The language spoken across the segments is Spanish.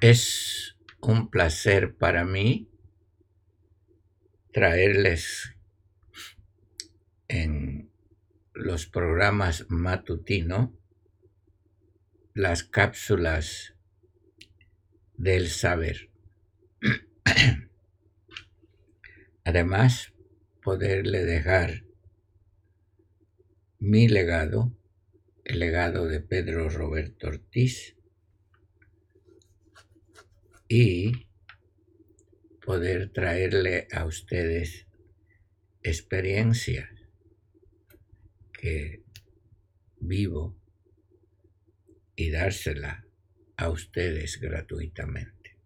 Es un placer para mí traerles en los programas matutino las cápsulas del saber. Además, poderle dejar mi legado, el legado de Pedro Roberto Ortiz, y poder traerle a ustedes experiencias que vivo y dársela a ustedes gratuitamente.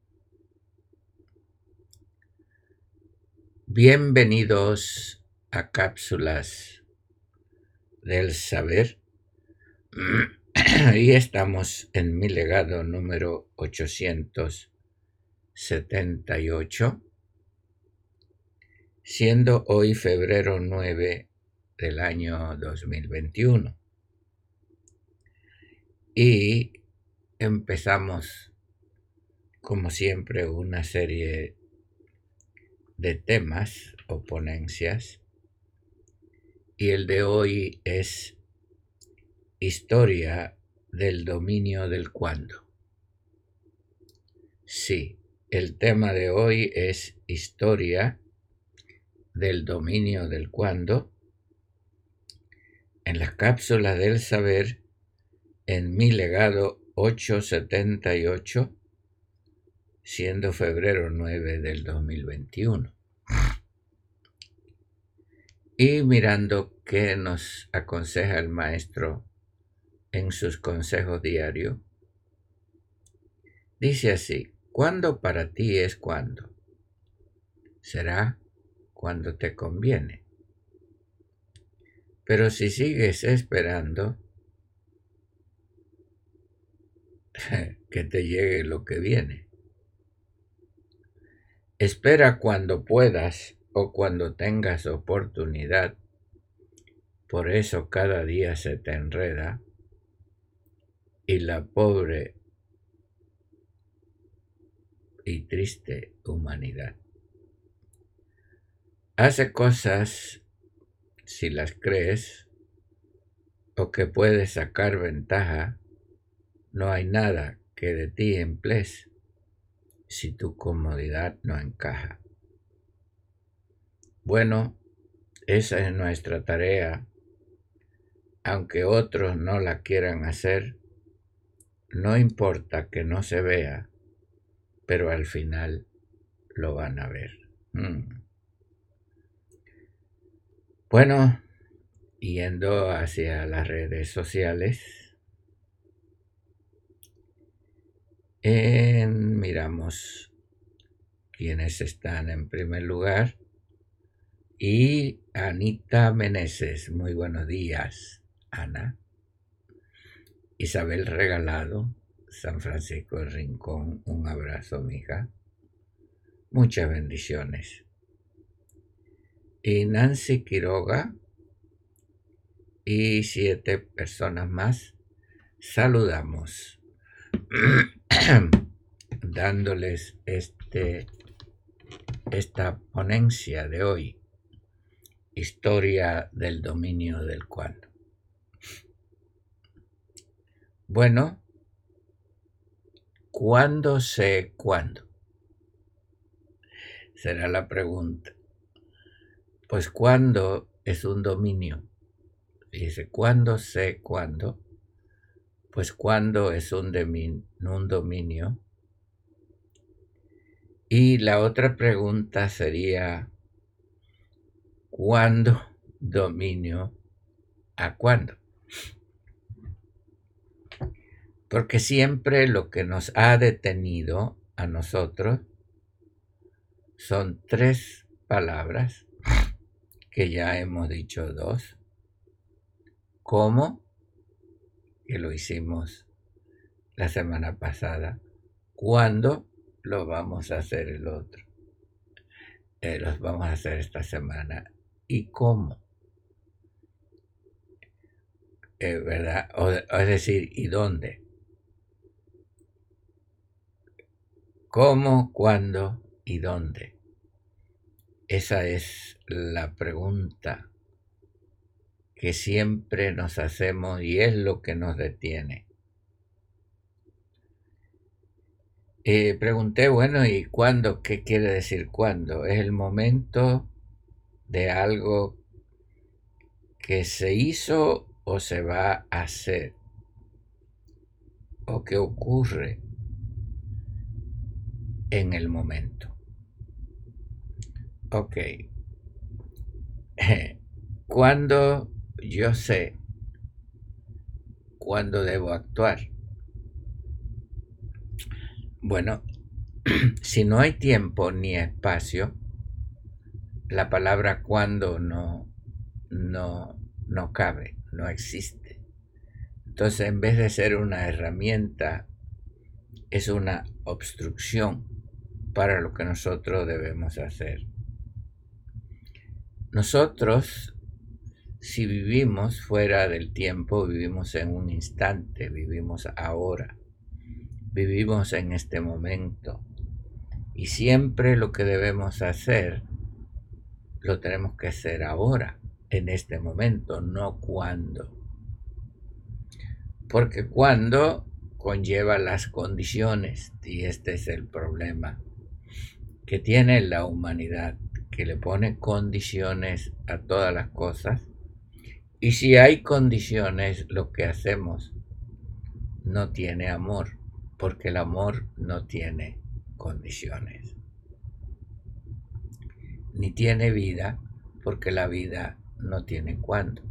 Bienvenidos a Cápsulas del Saber. y estamos en mi legado número 878, siendo hoy febrero 9 del año 2021. Y empezamos, como siempre, una serie de temas o ponencias. Y el de hoy es historia del dominio del cuándo. Sí, el tema de hoy es historia del dominio del cuándo en las cápsulas del saber en mi legado 878, siendo febrero 9 del 2021. Y mirando qué nos aconseja el maestro en sus consejos diarios, dice así, ¿cuándo para ti es cuándo? Será cuando te conviene. Pero si sigues esperando, que te llegue lo que viene. Espera cuando puedas o cuando tengas oportunidad. Por eso cada día se te enreda y la pobre y triste humanidad hace cosas si las crees o que puedes sacar ventaja no hay nada que de ti emplees si tu comodidad no encaja. Bueno, esa es nuestra tarea. Aunque otros no la quieran hacer, no importa que no se vea, pero al final lo van a ver. Mm. Bueno, yendo hacia las redes sociales, miramos quienes están en primer lugar. Y Anita Meneses, muy buenos días, Ana. Isabel Regalado, San Francisco de Rincón, un abrazo, mija. Muchas bendiciones. Y Nancy Quiroga y siete personas más, saludamos. dándoles este, esta ponencia de hoy, historia del dominio del cuándo. Bueno, ¿cuándo sé cuándo? Será la pregunta. Pues cuándo es un dominio. Dice, ¿cuándo sé cuándo? Pues cuando es un, un dominio. Y la otra pregunta sería, ¿cuándo dominio a cuándo? Porque siempre lo que nos ha detenido a nosotros son tres palabras, que ya hemos dicho dos. ¿Cómo? que lo hicimos la semana pasada. ¿Cuándo lo vamos a hacer el otro? Eh, los vamos a hacer esta semana. ¿Y cómo? Eh, ¿Verdad? O, es decir, ¿y dónde? ¿Cómo, cuándo y dónde? Esa es la pregunta que siempre nos hacemos y es lo que nos detiene. Eh, pregunté, bueno, ¿y cuándo? ¿Qué quiere decir cuándo? Es el momento de algo que se hizo o se va a hacer o que ocurre en el momento. Ok. Cuando yo sé cuándo debo actuar. Bueno, si no hay tiempo ni espacio, la palabra cuando no, no, no cabe, no existe. Entonces, en vez de ser una herramienta, es una obstrucción para lo que nosotros debemos hacer. Nosotros, si vivimos fuera del tiempo, vivimos en un instante, vivimos ahora, vivimos en este momento. Y siempre lo que debemos hacer, lo tenemos que hacer ahora, en este momento, no cuando. Porque cuando conlleva las condiciones, y este es el problema que tiene la humanidad que le pone condiciones a todas las cosas. Y si hay condiciones, lo que hacemos no tiene amor, porque el amor no tiene condiciones. Ni tiene vida, porque la vida no tiene cuándo.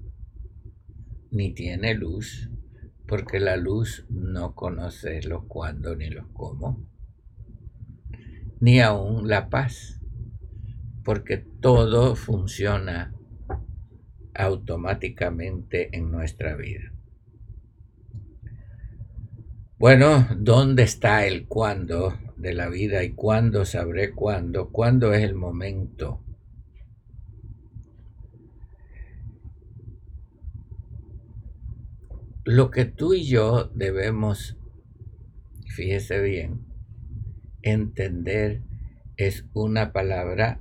Ni tiene luz, porque la luz no conoce los cuándo ni los cómo. Ni aún la paz, porque todo funciona automáticamente en nuestra vida. Bueno, ¿dónde está el cuándo de la vida y cuándo sabré cuándo? ¿Cuándo es el momento? Lo que tú y yo debemos, fíjese bien, entender es una palabra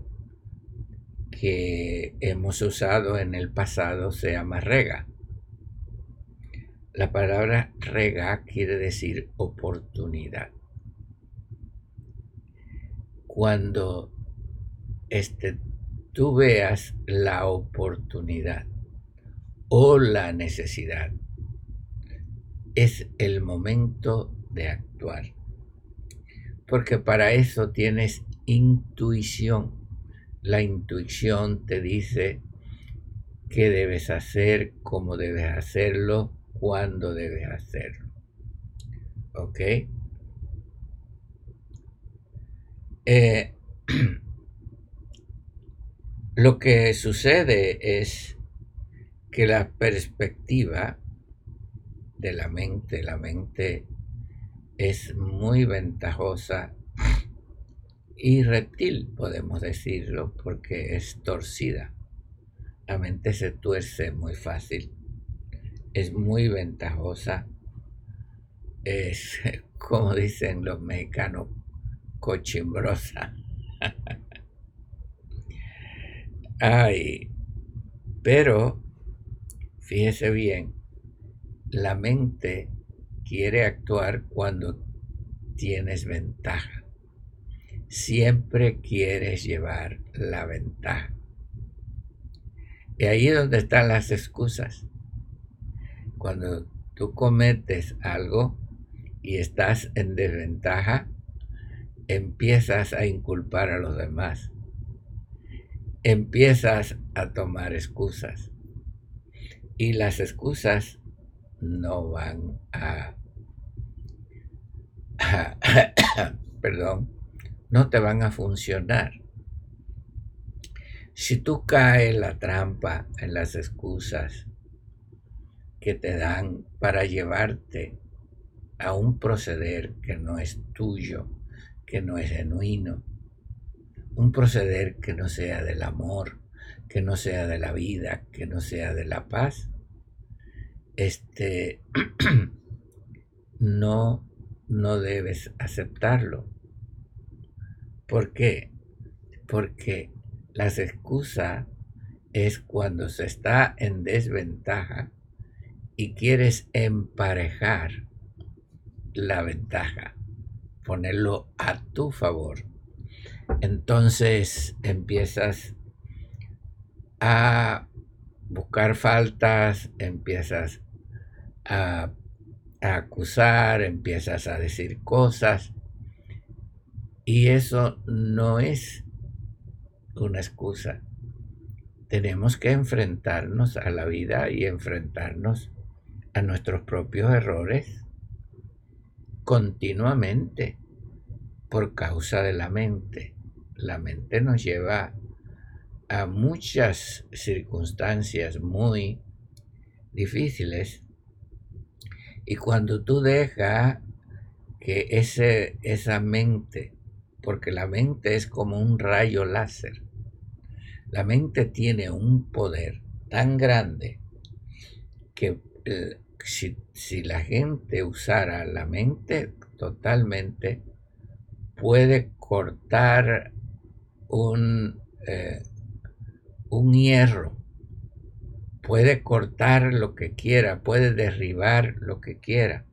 que hemos usado en el pasado se llama rega. La palabra rega quiere decir oportunidad. Cuando este, tú veas la oportunidad o la necesidad, es el momento de actuar. Porque para eso tienes intuición la intuición te dice qué debes hacer, cómo debes hacerlo, cuándo debes hacerlo. ¿Ok? Eh, lo que sucede es que la perspectiva de la mente, la mente es muy ventajosa y reptil, podemos decirlo, porque es torcida. La mente se tuerce muy fácil, es muy ventajosa, es, como dicen los mexicanos, cochimbrosa. Ay, pero fíjese bien, la mente quiere actuar cuando tienes ventaja siempre quieres llevar la ventaja. Y ahí es donde están las excusas. Cuando tú cometes algo y estás en desventaja, empiezas a inculpar a los demás. Empiezas a tomar excusas. Y las excusas no van a, perdón, no te van a funcionar. Si tú caes en la trampa, en las excusas que te dan para llevarte a un proceder que no es tuyo, que no es genuino, un proceder que no sea del amor, que no sea de la vida, que no sea de la paz, este no no debes aceptarlo ¿Por qué? Porque las excusas es cuando se está en desventaja y quieres emparejar la ventaja, ponerlo a tu favor. Entonces empiezas a buscar faltas, empiezas a, acusar, empiezas a decir cosas y eso no es una excusa. Tenemos que enfrentarnos a la vida y enfrentarnos a nuestros propios errores continuamente por causa de la mente. La mente nos lleva a muchas circunstancias muy difíciles y cuando tú dejas que ese, esa mente, porque la mente es como un rayo láser, la mente tiene un poder tan grande que eh, si, si, la gente usara la mente totalmente, puede cortar un, eh, un hierro, puede cortar lo que quiera, puede derribar lo que quiera.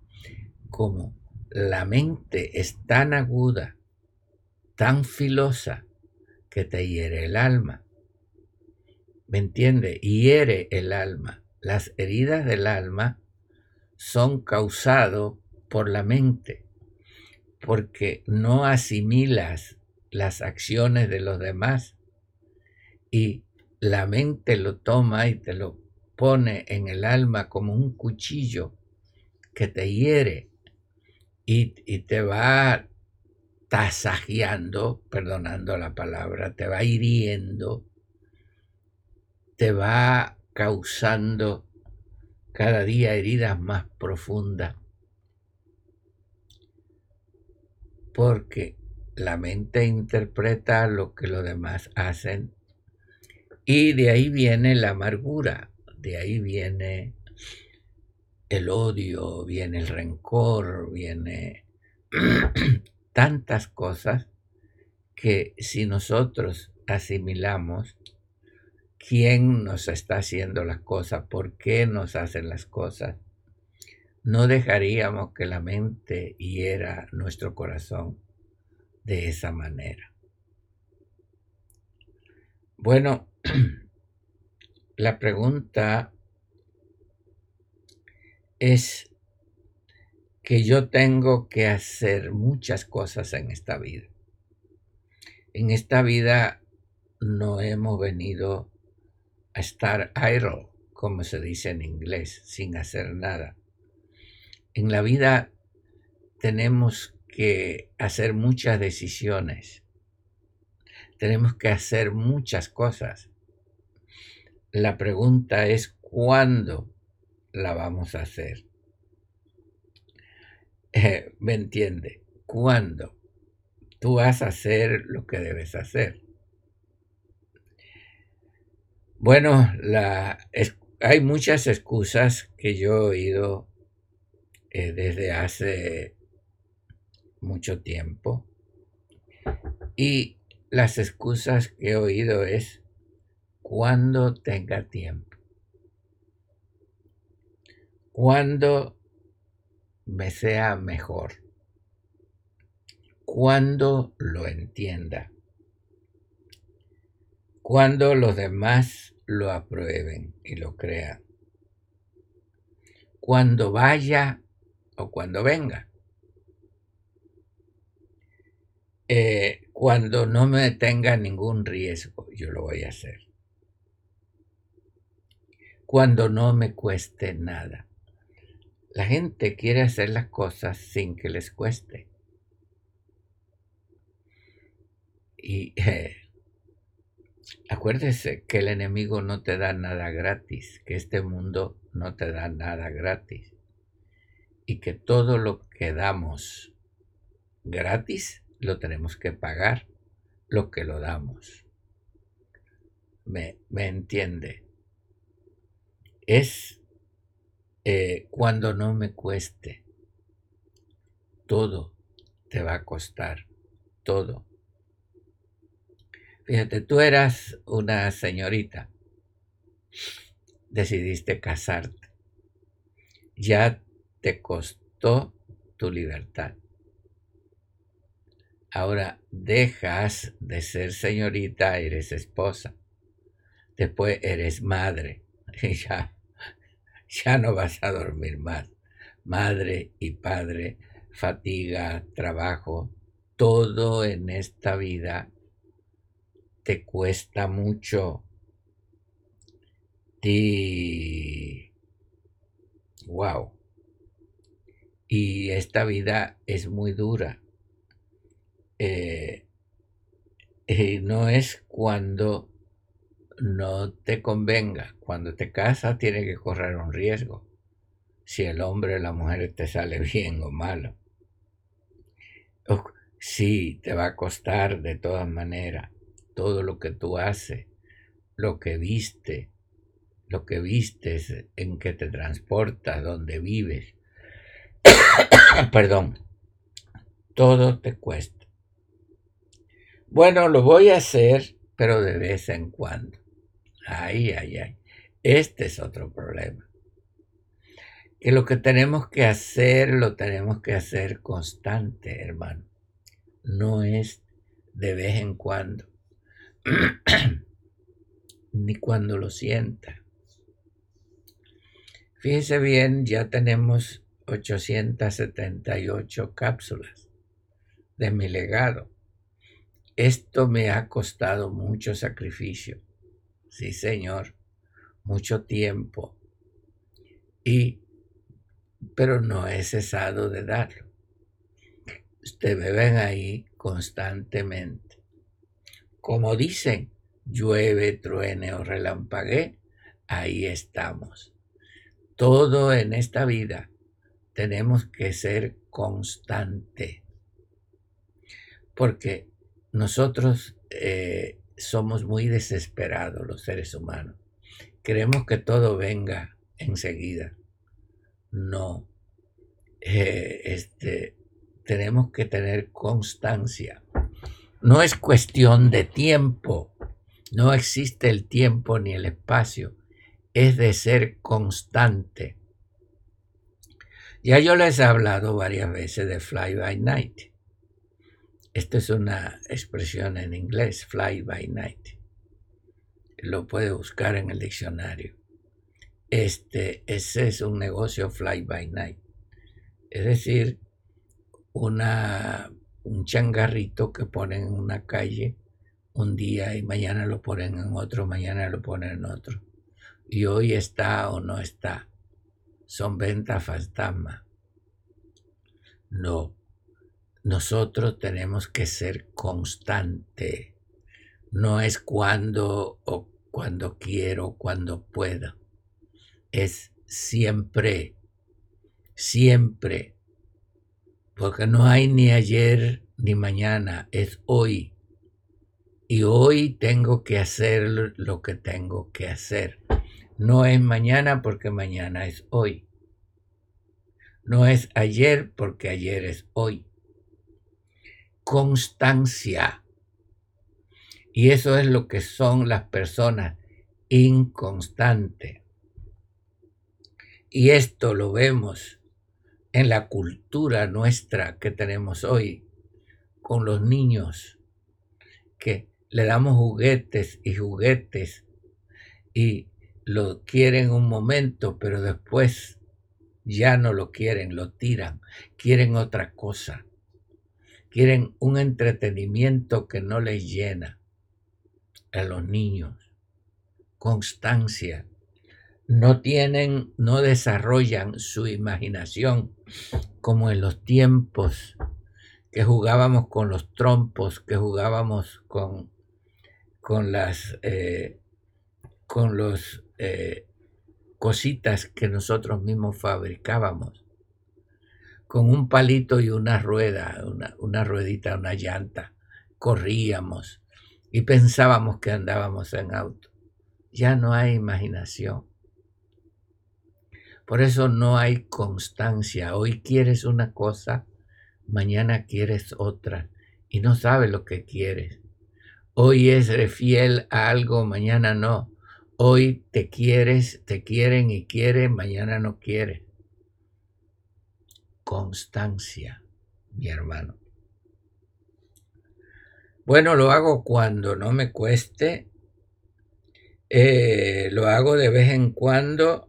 Como la mente es tan aguda, tan filosa, que te hiere el alma. ¿Me entiende? Hiere el alma. Las heridas del alma son causadas por la mente, porque no asimilas las acciones de los demás y la mente lo toma y te lo pone en el alma como un cuchillo que te hiere y, te va tasajeando, perdonando la palabra, te va hiriendo, te va causando cada día heridas más profundas. Porque la mente interpreta lo que los demás hacen y de ahí viene la amargura, de ahí viene el odio, viene el rencor, viene tantas cosas que si nosotros asimilamos quién nos está haciendo las cosas, por qué nos hacen las cosas, no dejaríamos que la mente hiera nuestro corazón de esa manera. Bueno, la pregunta es que yo tengo que hacer muchas cosas en esta vida. En esta vida no hemos venido a estar idle, como se dice en inglés, sin hacer nada. En la vida tenemos que hacer muchas decisiones tenemos que hacer muchas cosas. La pregunta es cuándo la vamos a hacer. Eh, ¿Me entiende? ¿Cuándo? Tú vas a hacer lo que debes hacer. Bueno, hay muchas excusas que yo he oído eh, desde hace mucho tiempo y las excusas que he oído es cuando tenga tiempo, cuando me sea mejor, cuando lo entienda, cuando los demás lo aprueben y lo crean, cuando vaya o cuando venga. Eh, cuando no me tenga ningún riesgo, yo lo voy a hacer. Cuando no me cueste nada. La gente quiere hacer las cosas sin que les cueste. Y eh, acuérdese que el enemigo no te da nada gratis, que este mundo no te da nada gratis. Y que todo lo que damos gratis lo tenemos que pagar lo que lo damos. ¿Me, entiende? Es eh, cuando no me cueste. Todo te va a costar, todo. Fíjate, tú eras una señorita, decidiste casarte, ya te costó tu libertad. Ahora dejas de ser señorita, eres esposa. Después eres madre y ya, ya no vas a dormir más. Madre y padre, fatiga, trabajo, todo en esta vida te cuesta mucho. Y wow. Y esta vida es muy dura. Eh, no es cuando no te convenga. Cuando te casas tiene que correr un riesgo. Si el hombre o la mujer te sale bien o malo. Sí, te va a costar de todas maneras todo lo que tú haces, lo que viste, lo que vistes, en que te transportas, donde vives. Perdón, todo te cuesta. Bueno, lo voy a hacer, pero de vez en cuando. Ay, ay, ay. Este es otro problema. Que lo que tenemos que hacer, lo tenemos que hacer constante, hermano. No es de vez en cuando. Ni cuando lo sienta. Fíjese bien, ya tenemos 878 cápsulas de mi legado. Esto me ha costado mucho sacrificio. Sí, Señor, mucho tiempo. Y, pero no he cesado de darlo. Ustedes me ven ahí constantemente. Como dicen, llueve, truene o relampague, ahí estamos. Todo en esta vida tenemos que ser constante. Porque nosotros eh, somos muy desesperados los seres humanos. Queremos que todo venga enseguida. No. Eh, este, tenemos que tener constancia. No es cuestión de tiempo. No existe el tiempo ni el espacio. Es de ser constante. Ya yo les he hablado varias veces de Fly by Night. Esta es una expresión en inglés, fly by night. Lo puede buscar en el diccionario. Este, ese es un negocio fly by night. Es decir, una, un changarrito que ponen en una calle un día y mañana lo ponen en otro, mañana lo ponen en otro. Y hoy está o no está. Son ventas fantasma. No, nosotros tenemos que ser constante. No es cuando o cuando quiero, cuando pueda. Es siempre, siempre. Porque no hay ni ayer ni mañana, es hoy. Y hoy tengo que hacer lo que tengo que hacer. No es mañana porque mañana es hoy. No es ayer porque ayer es hoy constancia. Y eso es lo que son las personas inconstantes. Y esto lo vemos en la cultura nuestra que tenemos hoy con los niños, que le damos juguetes y juguetes y lo quieren un momento, pero después ya no lo quieren, lo tiran, quieren otra cosa. Quieren un entretenimiento que no les llena a los niños. Constancia. No tienen, no desarrollan su imaginación como en los tiempos que jugábamos con los trompos, que jugábamos con, con las eh, con los eh, cositas que nosotros mismos fabricábamos con un palito y una rueda, una, ruedita, una llanta. Corríamos y pensábamos que andábamos en auto. Ya no hay imaginación. Por eso no hay constancia. Hoy quieres una cosa, mañana quieres otra y no sabes lo que quieres. Hoy es fiel a algo, mañana no. Hoy te quieres, te quieren y quieren, mañana no quiere. Constancia, mi hermano. Bueno, lo hago cuando no me cueste. Eh, lo hago de vez en cuando.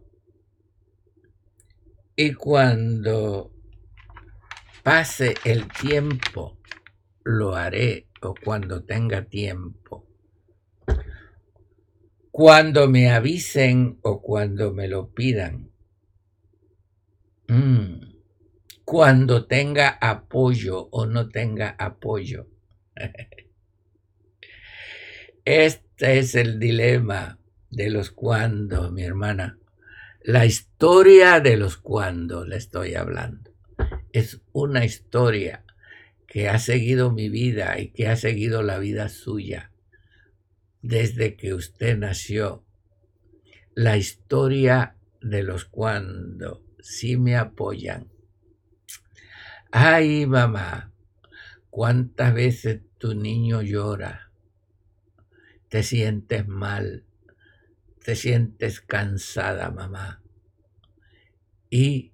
Y cuando pase el tiempo, lo haré o cuando tenga tiempo. Cuando me avisen o cuando me lo pidan. Mm. Cuando tenga apoyo o no tenga apoyo. Este es el dilema de los cuando, mi hermana. La historia de los cuando le estoy hablando es una historia que ha seguido mi vida y que ha seguido la vida suya desde que usted nació. La historia de los cuando sí me apoyan. Ay, mamá, cuántas veces tu niño llora, te sientes mal, te sientes cansada, mamá. Y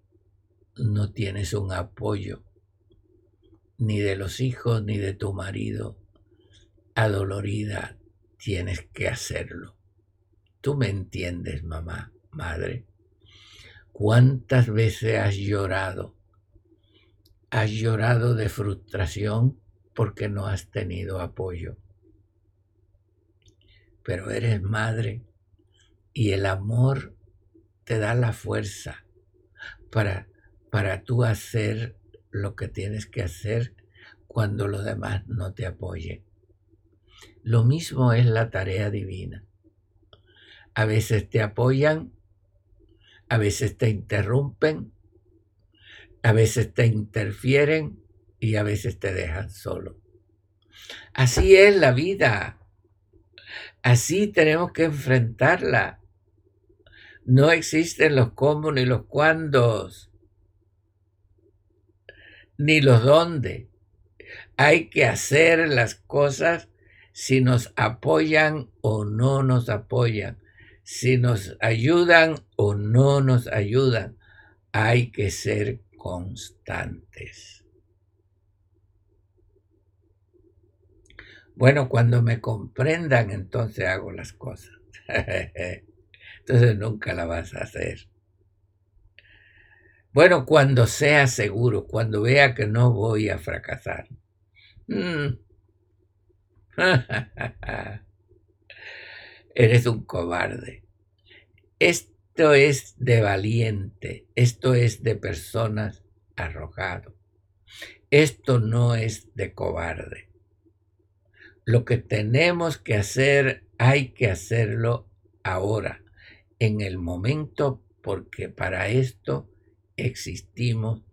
no tienes un apoyo ni de los hijos ni de tu marido, adolorida, tienes que hacerlo. Tú me entiendes, mamá, madre. ¿Cuántas veces has llorado? Has llorado de frustración porque no has tenido apoyo. Pero eres madre y el amor te da la fuerza para para tú hacer lo que tienes que hacer cuando los demás no te apoyen. Lo mismo es la tarea divina. A veces te apoyan, a veces te interrumpen, a veces te interfieren y a veces te dejan solo. Así es la vida. Así tenemos que enfrentarla. No existen los cómo ni los cuándos ni los dónde. Hay que hacer las cosas si nos apoyan o no nos apoyan, si nos ayudan o no nos ayudan. Hay que ser constantes. Bueno, cuando me comprendan, entonces hago las cosas. entonces nunca la vas a hacer. Bueno, cuando sea seguro, cuando vea que no voy a fracasar. Mm. Eres un cobarde. Esto es de valiente, esto es de personas arrojado. Esto no es de cobarde. Lo que tenemos que hacer, hay que hacerlo ahora, en el momento, porque para esto existimos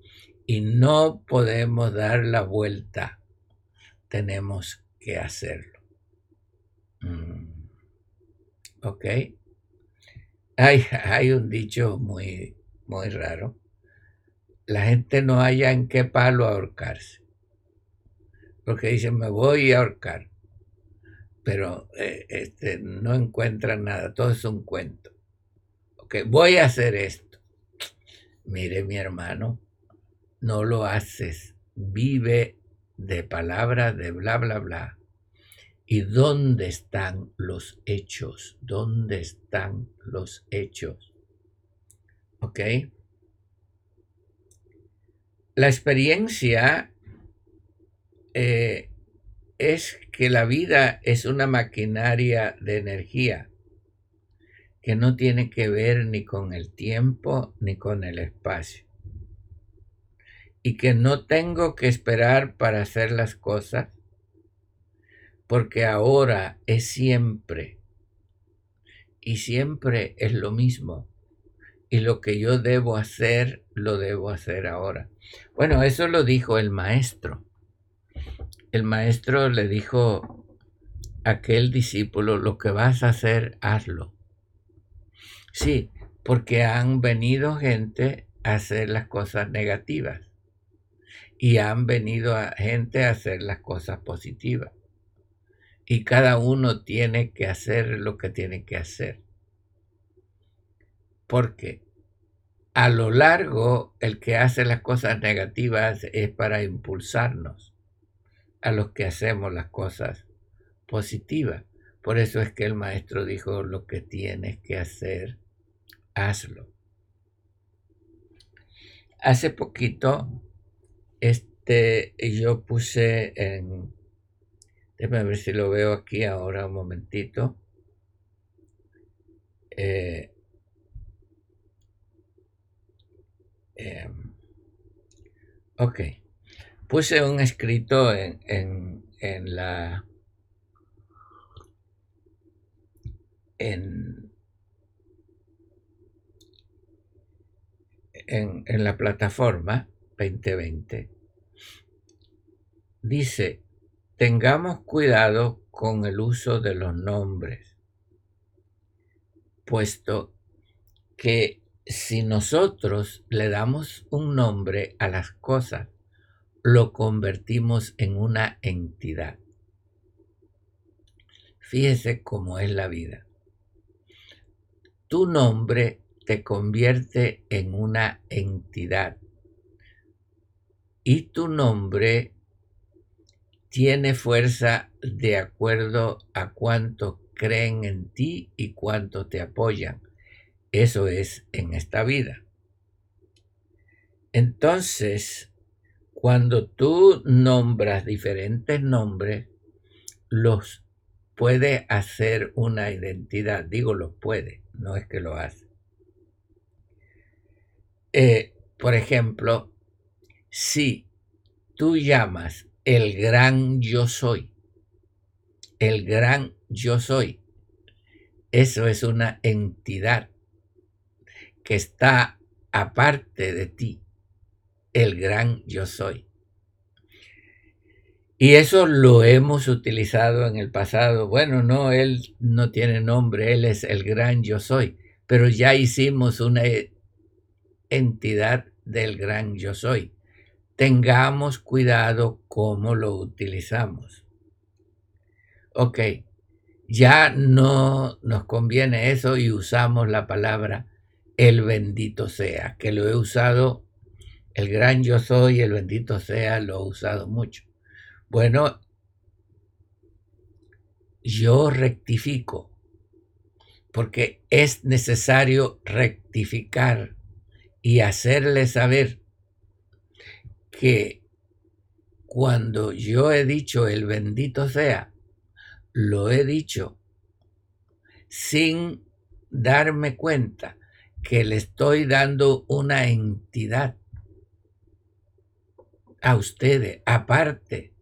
y no podemos dar la vuelta. Tenemos que hacerlo. Mm. Hay, un dicho muy, muy raro. La gente no haya en qué palo ahorcarse. Porque dicen, me voy a ahorcar. Pero eh, este, no encuentran nada. Todo es un cuento. Ok, voy a hacer esto mire mi hermano, no lo haces, vive de palabra de bla, bla, bla. ¿Y dónde están los hechos? ¿Dónde están los hechos? ¿Ok? La experiencia eh, es que la vida es una maquinaria de energía que no tiene que ver ni con el tiempo ni con el espacio. Y que no tengo que esperar para hacer las cosas, porque ahora es siempre. Y siempre es lo mismo. Y lo que yo debo hacer, lo debo hacer ahora. Bueno, eso lo dijo el maestro. El maestro le dijo a aquel discípulo, lo que vas a hacer, hazlo. Sí, porque han venido gente a hacer las cosas negativas y han venido gente a hacer las cosas positivas. Y cada uno tiene que hacer lo que tiene que hacer. Porque a lo largo el que hace las cosas negativas es para impulsarnos a los que hacemos las cosas positivas. Por eso es que el maestro dijo, lo que tienes que hacer, hazlo. Hace poquito, este, yo puse en, déjame ver si lo veo aquí ahora un momentito. Eh, em, ok, puse un escrito en, en, en la en, en, la plataforma 2020, dice, tengamos cuidado con el uso de los nombres, puesto que si nosotros le damos un nombre a las cosas, lo convertimos en una entidad. Fíjese cómo es la vida tu nombre te convierte en una entidad y tu nombre tiene fuerza de acuerdo a cuánto creen en ti y cuánto te apoyan. Eso es en esta vida. Entonces, cuando tú nombras diferentes nombres, los puede hacer una identidad. Digo, los puede no es que lo hace. Eh, por ejemplo, si tú llamas el gran yo soy, el gran yo soy, eso es una entidad que está aparte de ti, el gran yo soy. Y eso lo hemos utilizado en el pasado. Bueno, no, él no tiene nombre, él es el gran yo soy, pero ya hicimos una entidad del gran yo soy. Tengamos cuidado cómo lo utilizamos. Ok, ya no nos conviene eso y usamos la palabra el bendito sea, que lo he usado, el gran yo soy, el bendito sea, lo he usado mucho. Bueno, yo rectifico, porque es necesario rectificar y hacerle saber que cuando yo he dicho el bendito sea, lo he dicho sin darme cuenta que le estoy dando una entidad a ustedes, aparte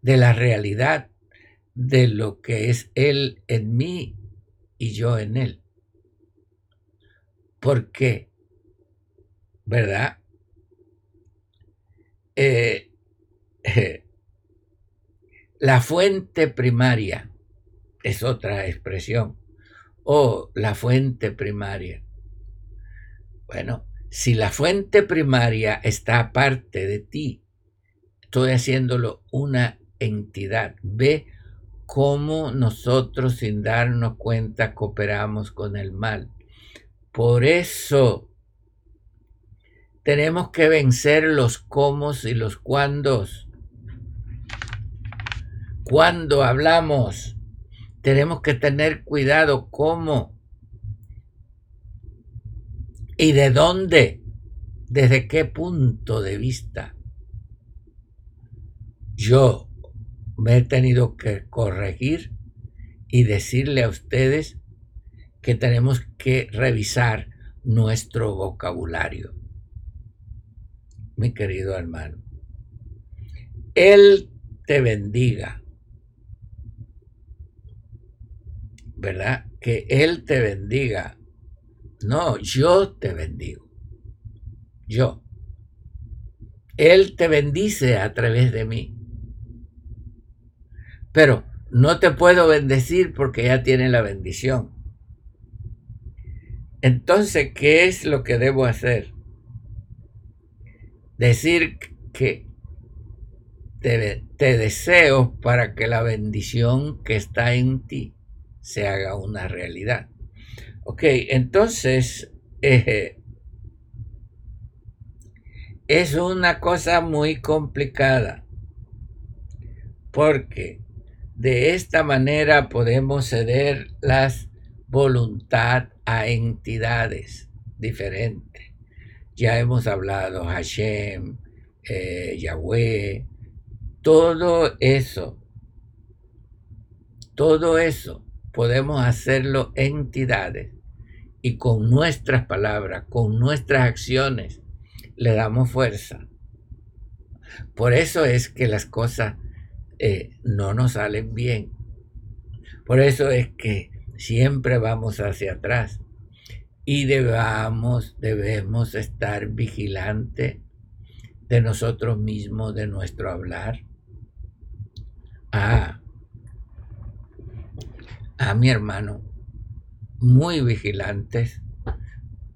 de la realidad de lo que es Él en mí y yo en Él. ¿Por qué? ¿Verdad? Eh, la fuente primaria es otra expresión. O la fuente primaria. Bueno, si la fuente primaria está aparte de ti, estoy haciéndolo una entidad. Ve cómo nosotros sin darnos cuenta cooperamos con el mal. Por eso tenemos que vencer los cómo y los cuándos. Cuando hablamos, tenemos que tener cuidado cómo y de dónde, desde qué punto de vista. Yo me he tenido que corregir y decirle a ustedes que tenemos que revisar nuestro vocabulario. Mi querido hermano, Él te bendiga. ¿Verdad? Que Él te bendiga. No, yo te bendigo. Yo. Él te bendice a través de mí. Pero no te puedo bendecir porque ya tiene la bendición. Entonces, ¿qué es lo que debo hacer? Decir que te, deseo para que la bendición que está en ti se haga una realidad. Ok, entonces es una cosa muy complicada porque de esta manera podemos ceder las voluntad a entidades diferentes. Ya hemos hablado Hashem, eh, Yahweh, todo eso, todo eso podemos hacerlo entidades y con nuestras palabras, con nuestras acciones, le damos fuerza. Por eso es que las cosas eh, no nos salen bien. Por eso es que siempre vamos hacia atrás y debamos, debemos estar vigilantes de nosotros mismos, de nuestro hablar. Ah, a mi hermano, muy vigilantes,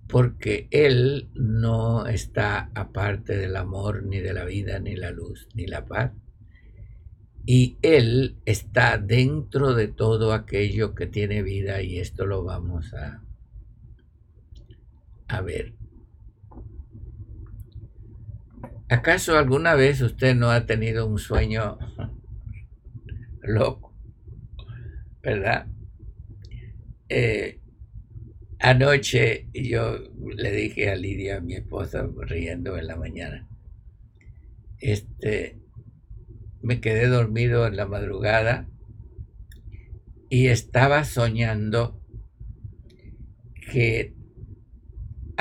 porque él no está aparte del amor, ni de la vida, ni la luz, ni la paz y Él está dentro de todo aquello que tiene vida y esto lo vamos a, a ver. ¿Acaso alguna vez usted no ha tenido un sueño loco? ¿Verdad? Eh, anoche yo le dije a Lidia, mi esposa, riendo en la mañana, este, me quedé dormido en la madrugada y estaba soñando que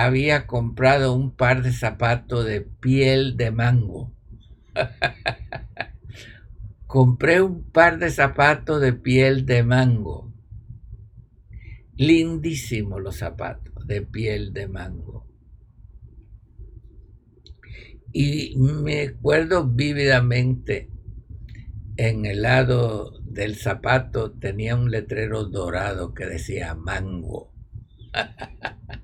había comprado un par de zapatos de piel de mango. Compré un par de zapatos de piel de mango. Lindísimos los zapatos de piel de mango. Y me acuerdo vívidamente en el lado del zapato tenía un letrero dorado que decía mango.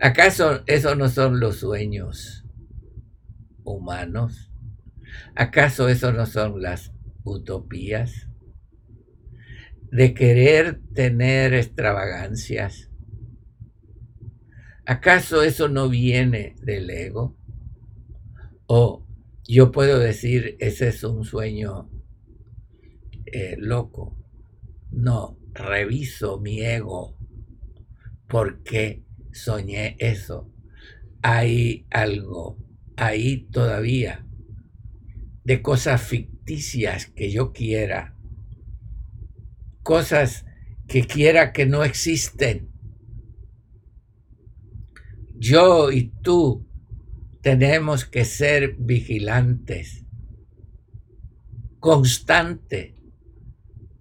¿Acaso esos no son los sueños humanos? ¿Acaso esos no son las utopías? De querer tener extravagancias. ¿Acaso eso no viene del ego? ¿O yo puedo decir, ese es un sueño eh, loco. No, reviso mi ego. ¿Por qué soñé eso? Hay algo ahí todavía de cosas ficticias que yo quiera. Cosas que quiera que no existen. Yo y tú tenemos que ser vigilantes, constante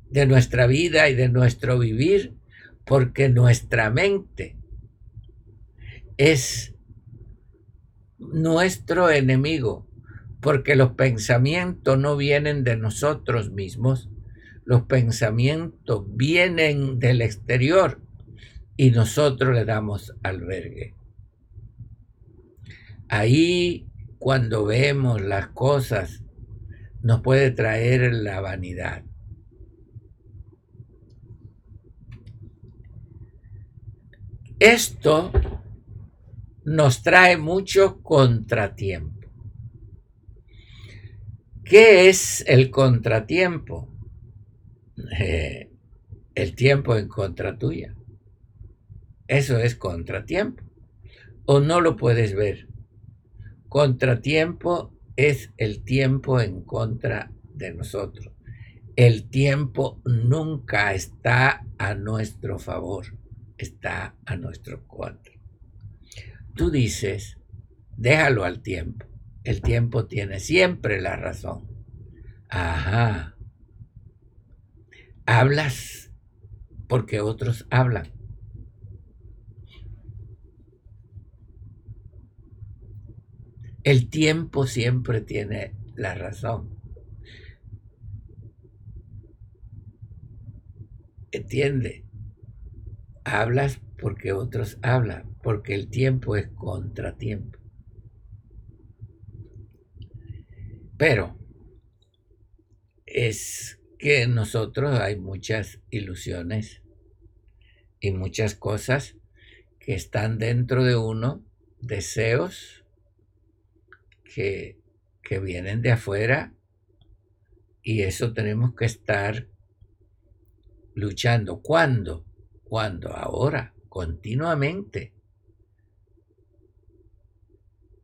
de nuestra vida y de nuestro vivir, porque nuestra mente es nuestro enemigo, porque los pensamientos no vienen de nosotros mismos, los pensamientos vienen del exterior y nosotros le damos albergue. Ahí cuando vemos las cosas nos puede traer la vanidad. Esto nos trae mucho contratiempo. ¿Qué es el contratiempo? Eh, el tiempo en contra tuya. Eso es contratiempo. ¿O no lo puedes ver? Contratiempo es el tiempo en contra de nosotros. El tiempo nunca está a nuestro favor, está a nuestro contra. Tú dices, déjalo al tiempo. El tiempo tiene siempre la razón. Ajá. Hablas porque otros hablan. El tiempo siempre tiene la razón. ¿Entiende? Hablas porque otros hablan, porque el tiempo es contratiempo. Pero es que en nosotros hay muchas ilusiones y muchas cosas que están dentro de uno, deseos que, que vienen de afuera y eso tenemos que estar luchando. ¿Cuándo? Cuando ahora, continuamente.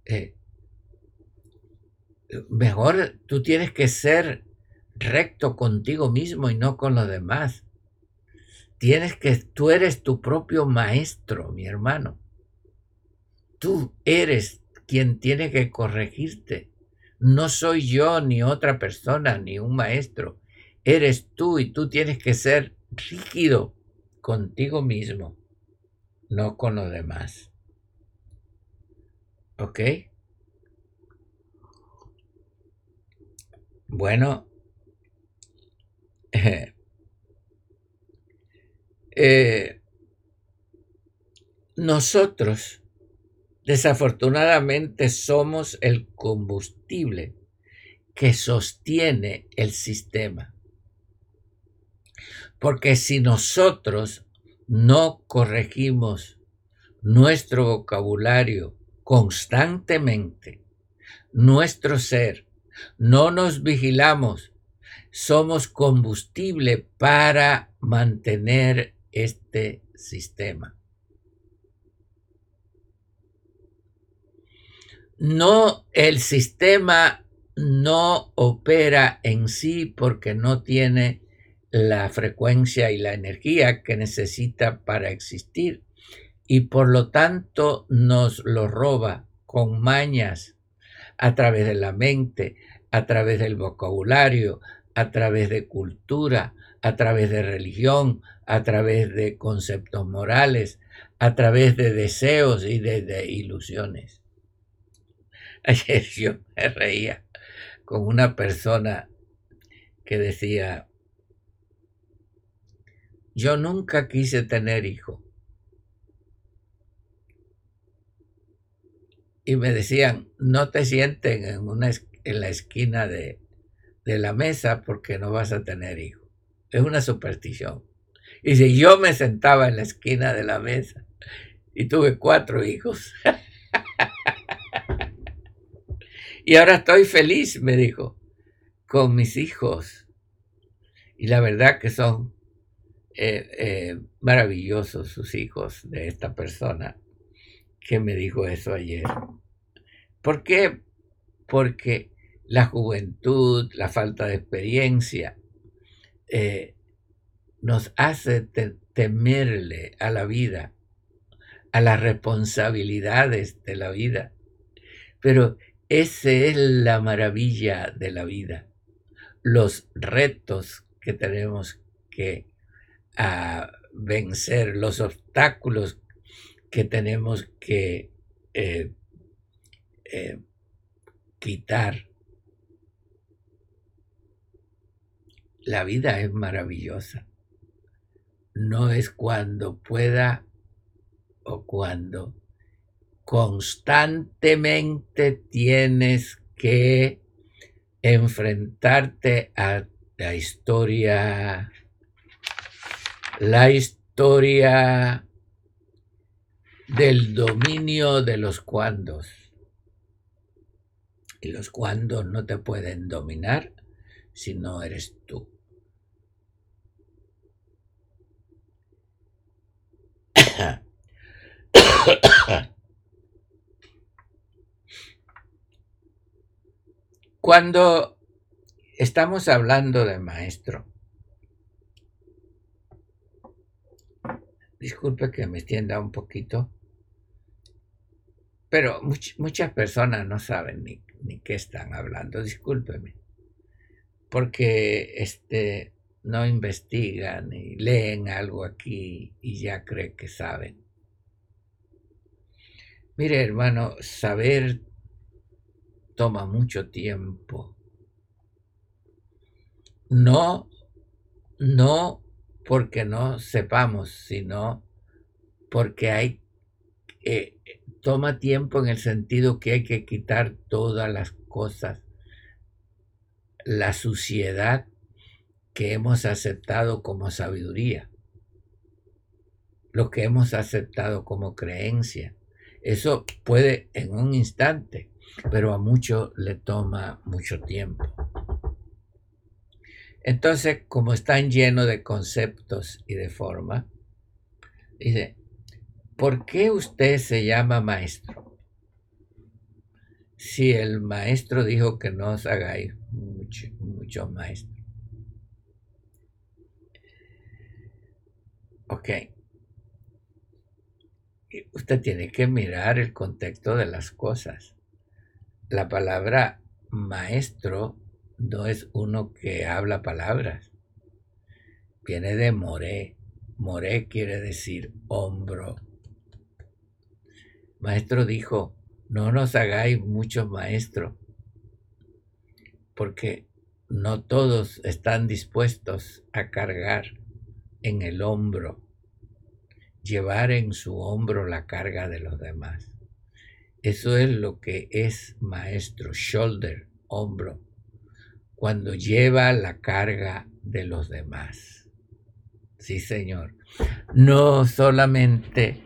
Eh, mejor tú tienes que ser recto contigo mismo y no con los demás. Tienes que, tú eres tu propio maestro, mi hermano. Tú eres quien tiene que corregirte. No soy yo ni otra persona ni un maestro. Eres tú y tú tienes que ser rígido contigo mismo, no con los demás. Bueno, eh, nosotros desafortunadamente somos el combustible que sostiene el sistema. Porque si nosotros no corregimos nuestro vocabulario constantemente, nuestro ser, no nos vigilamos, somos combustible para mantener este sistema. No, el sistema no opera en sí porque no tiene la frecuencia y la energía que necesita para existir y por lo tanto nos lo roba con mañas a través de la mente, a través del vocabulario, a través de cultura, a través de religión, a través de conceptos morales, a través de deseos y de, ilusiones. Ayer yo me reía con una persona que decía, yo nunca quise tener hijo. Y me decían, no te sienten en, una, en la esquina de, de la mesa porque no vas a tener hijo. Es una superstición. Y si yo me sentaba en la esquina de la mesa y tuve cuatro hijos, y ahora estoy feliz, me dijo, con mis hijos. Y la verdad que son eh, eh, maravillosos sus hijos de esta persona que me dijo eso ayer. ¿Por qué? Porque la juventud, la falta de experiencia, eh, nos hace temerle a la vida, a las responsabilidades de la vida. Pero esa es la maravilla de la vida, los retos que tenemos que a vencer los obstáculos que tenemos que eh, eh, quitar. La vida es maravillosa. No es cuando pueda o cuando constantemente tienes que enfrentarte a la historia la historia del dominio de los cuandos. Y los cuandos no te pueden dominar si no eres tú. Cuando estamos hablando de maestro, Disculpe que me extienda un poquito, pero muchas personas no saben ni, ni, qué están hablando, discúlpeme, porque este, no investigan y leen algo aquí y ya creen que saben. Mire, hermano, saber toma mucho tiempo. No, no porque no sepamos, sino porque hay, eh, toma tiempo en el sentido que hay que quitar todas las cosas la suciedad que hemos aceptado como sabiduría, lo que hemos aceptado como creencia. Eso puede en un instante, pero a mucho le toma mucho tiempo. Entonces, como están llenos de conceptos y de forma, dice, ¿por qué usted se llama maestro? Si el maestro dijo que no os hagáis mucho maestros. Ok. Usted tiene que mirar el contexto de las cosas. La palabra maestro no es uno que habla palabras. Viene de moré. Moré quiere decir hombro. Maestro dijo, no nos hagáis muchos maestros, porque no todos están dispuestos a cargar en el hombro, llevar en su hombro la carga de los demás. Eso es lo que es maestro, shoulder, hombro cuando lleva la carga de los demás. Sí, Señor. No solamente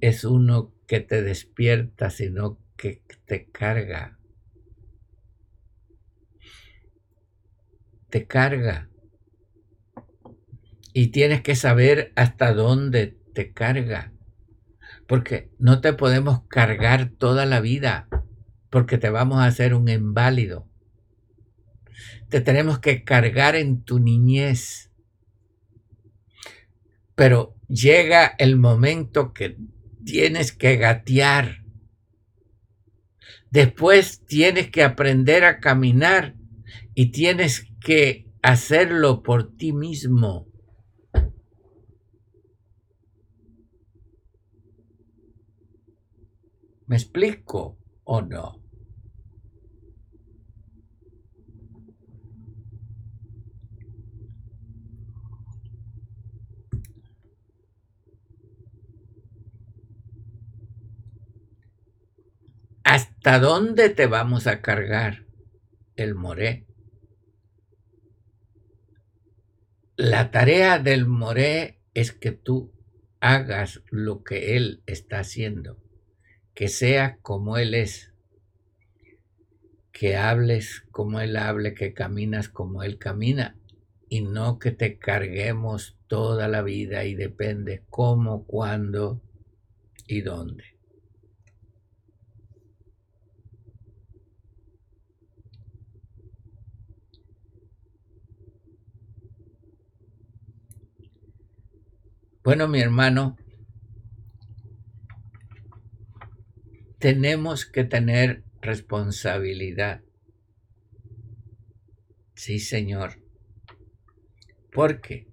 es uno que te despierta, sino que te carga. Te carga. Y tienes que saber hasta dónde te carga. Porque no te podemos cargar toda la vida, porque te vamos a hacer un inválido te tenemos que cargar en tu niñez. Pero llega el momento que tienes que gatear. Después tienes que aprender a caminar y tienes que hacerlo por ti mismo. ¿Me explico o no? ¿Hasta dónde te vamos a cargar el moré? La tarea del moré es que tú hagas lo que él está haciendo, que sea como él es, que hables como él hable, que caminas como él camina, y no que te carguemos toda la vida y depende cómo, cuándo y dónde. Bueno, mi hermano, tenemos que tener responsabilidad. Sí, Señor. Porque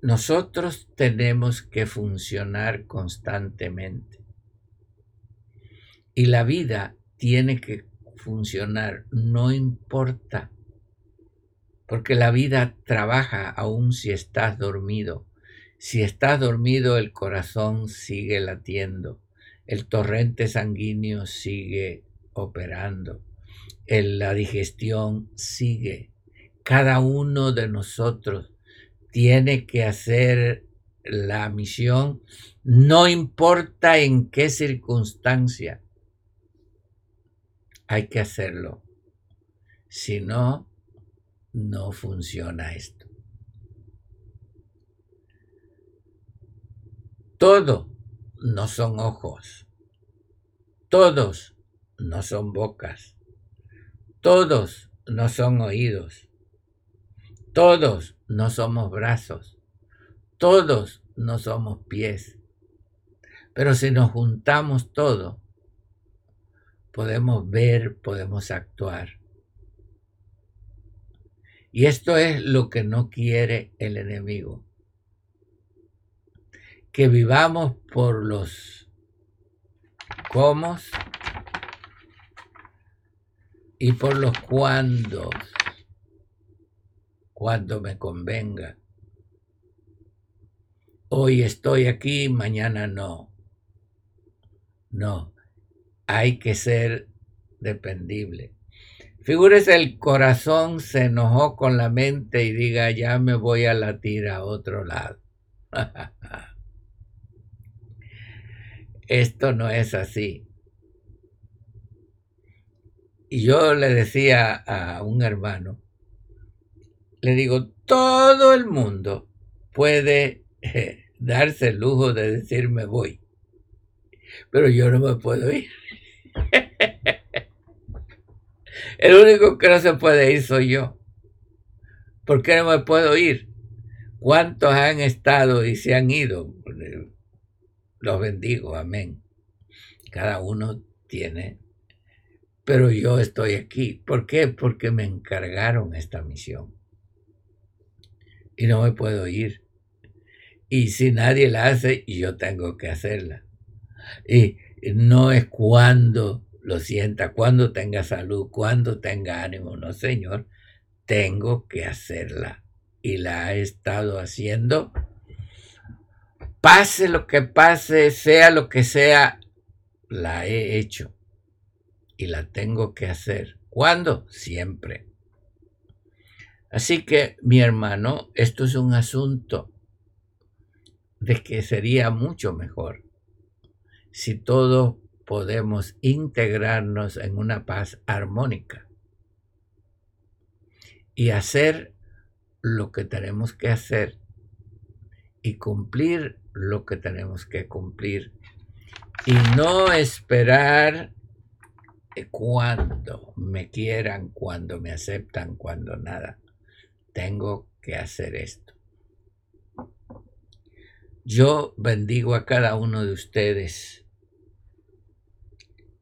nosotros tenemos que funcionar constantemente. Y la vida tiene que funcionar, no importa porque la vida trabaja aún si estás dormido. Si estás dormido, el corazón sigue latiendo, el torrente sanguíneo sigue operando, la digestión sigue. Cada uno de nosotros tiene que hacer la misión, no importa en qué circunstancia, hay que hacerlo. Si no, no funciona esto. Todo no son ojos. Todos no son bocas. Todos no son oídos. Todos no somos brazos. Todos no somos pies. Pero si nos juntamos todo, podemos ver, podemos actuar. Y esto es lo que no quiere el enemigo. Que vivamos por los cómo y por los cuándos, cuando me convenga. Hoy estoy aquí, mañana no. No, hay que ser dependible. Figúrese el corazón se enojó con la mente y diga, ya me voy a latir a otro lado. Esto no es así. Y yo le decía a un hermano, le digo, todo el mundo puede eh, darse el lujo de decir me voy, pero yo no me puedo ir. el único que no se puede ir soy yo. ¿Por qué no me puedo ir? ¿Cuántos han estado y se han ido? Los bendigo, amén. Cada uno tiene pero yo estoy aquí. ¿Por qué? Porque me encargaron esta misión. Y no me puedo ir. Y si nadie la hace, yo tengo que hacerla. Y no es cuando lo sienta, cuando tenga salud, cuando tenga ánimo. No, Señor, tengo que hacerla. Y la he estado haciendo. Pase lo que pase, sea lo que sea, la he hecho y la tengo que hacer. ¿Cuándo? Siempre. Así que, mi hermano, esto es un asunto de que sería mucho mejor si todos podemos integrarnos en una paz armónica y hacer lo que tenemos que hacer y cumplir lo que tenemos que cumplir y no esperar cuando me quieran, cuando me aceptan, cuando nada. Tengo que hacer esto. Yo bendigo a cada uno de ustedes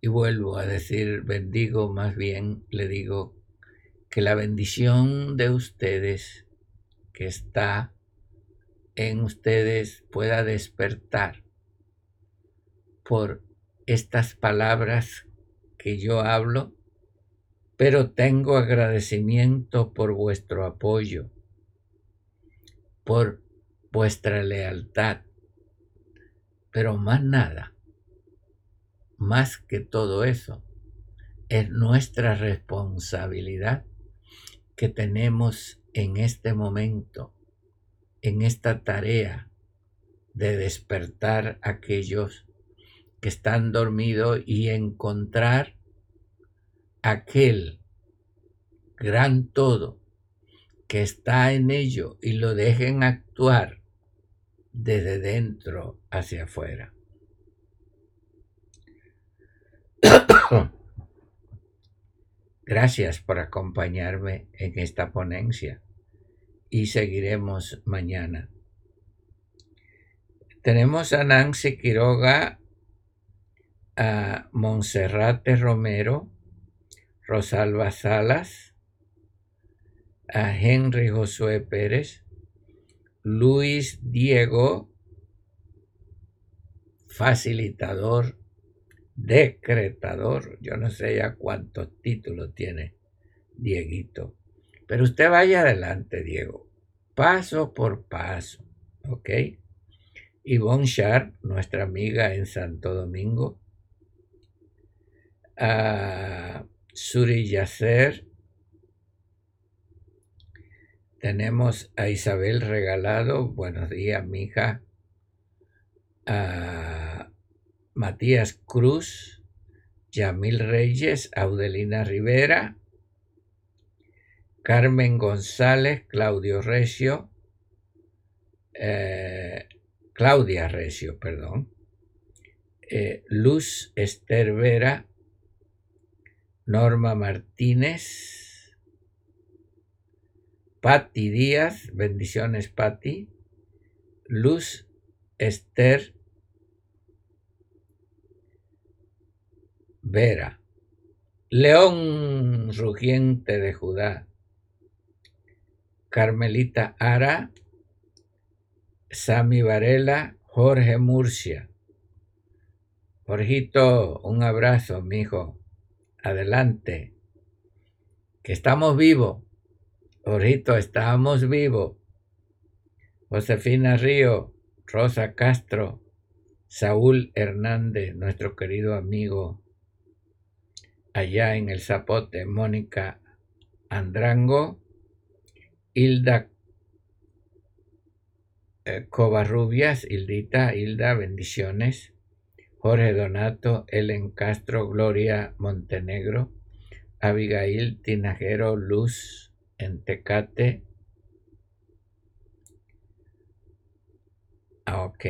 y vuelvo a decir, bendigo más bien, le digo que la bendición de ustedes que está en ustedes pueda despertar por estas palabras que yo hablo, pero tengo agradecimiento por vuestro apoyo, por vuestra lealtad, pero más nada, más que todo eso, es nuestra responsabilidad que tenemos en este momento, en esta tarea de despertar a aquellos que están dormidos y encontrar aquel gran todo que está en ello y lo dejen actuar desde dentro hacia afuera. Gracias por acompañarme en esta ponencia y seguiremos mañana. Tenemos a Nancy Quiroga a Monserrate Romero, Rosalba Salas, a Henry Josué Pérez, Luis Diego, facilitador, decretador, yo no sé ya cuántos títulos tiene Dieguito, pero usted vaya adelante, Diego, paso por paso, ¿ok? Yvonne Sharp, nuestra amiga en Santo Domingo, a Suri Yacer. Tenemos a Isabel Regalado, buenos días, mija. A Matías Cruz, Yamil Reyes, Audelina Rivera, Carmen González, Claudio Recio, eh, Claudia Recio, perdón, eh, Luz Esther Vera, Norma Martínez, Patti Díaz, bendiciones Patti, Luz Esther Vera, León Rugiente de Judá, Carmelita Ara, Sami Varela, Jorge Murcia. Jorgito, un abrazo, mijo adelante, que estamos vivos. Jorito, estamos vivos. Josefina Río, Rosa Castro, Saúl Hernández, nuestro querido amigo. Allá en el Zapote, Mónica Andrango, Hilda eh, Covarrubias, Hildita, Hilda, bendiciones. Jorge Donato, Ellen Castro, Gloria Montenegro, Abigail Tinajero, Luz Entecate. Ah, ok,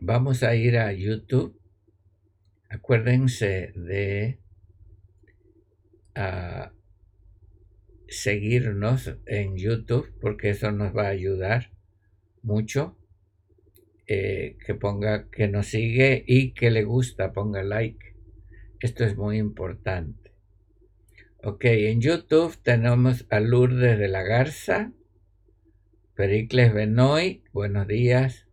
vamos a ir a YouTube. Acuérdense de ah, seguirnos en YouTube porque eso nos va a ayudar mucho. Eh, que ponga que nos sigue y que le gusta, ponga like. Esto es muy importante. Ok, en YouTube tenemos a Lourdes de la Garza, Pericles Benoy, buenos días.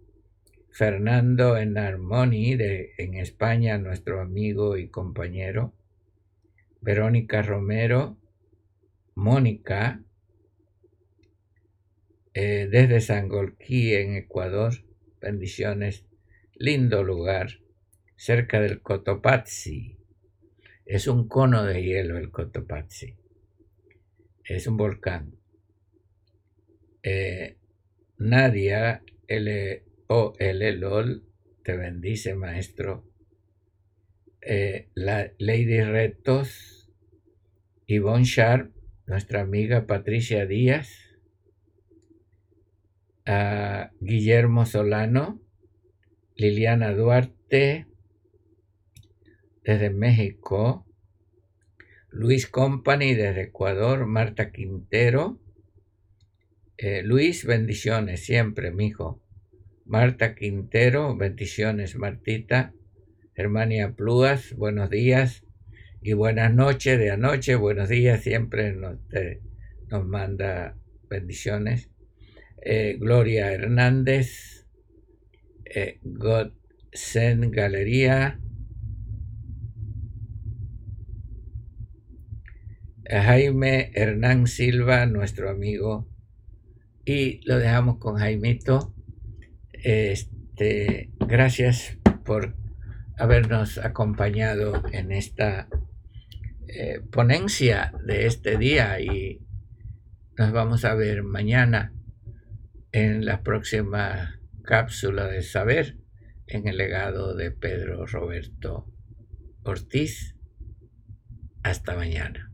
Fernando en Armoni, de, en España, nuestro amigo y compañero. Verónica Romero, Mónica, eh, desde Sangolquí, en Ecuador. Bendiciones. Lindo lugar, cerca del Cotopaxi. Es un cono de hielo el Cotopaxi. Es un volcán. Eh, Nadia, L O L LOL, te bendice, maestro. Eh, la Lady Retos, Yvonne Sharp, nuestra amiga Patricia Díaz, Guillermo Solano, Liliana Duarte, desde México, Luis Company desde Ecuador, Marta Quintero, eh, Luis, bendiciones siempre, mijo. Marta Quintero, bendiciones, Martita. Germania Plúas, buenos días y buenas noches de anoche, buenos días, siempre nos, nos manda bendiciones. Eh, Gloria Hernández, eh, Godsen Galería, Jaime Hernán Silva, nuestro amigo, y lo dejamos con Jaimito. Este, gracias por habernos acompañado en esta eh, ponencia de este día y nos vamos a ver mañana en la próxima cápsula de saber en el legado de Pedro Roberto Ortiz. Hasta mañana.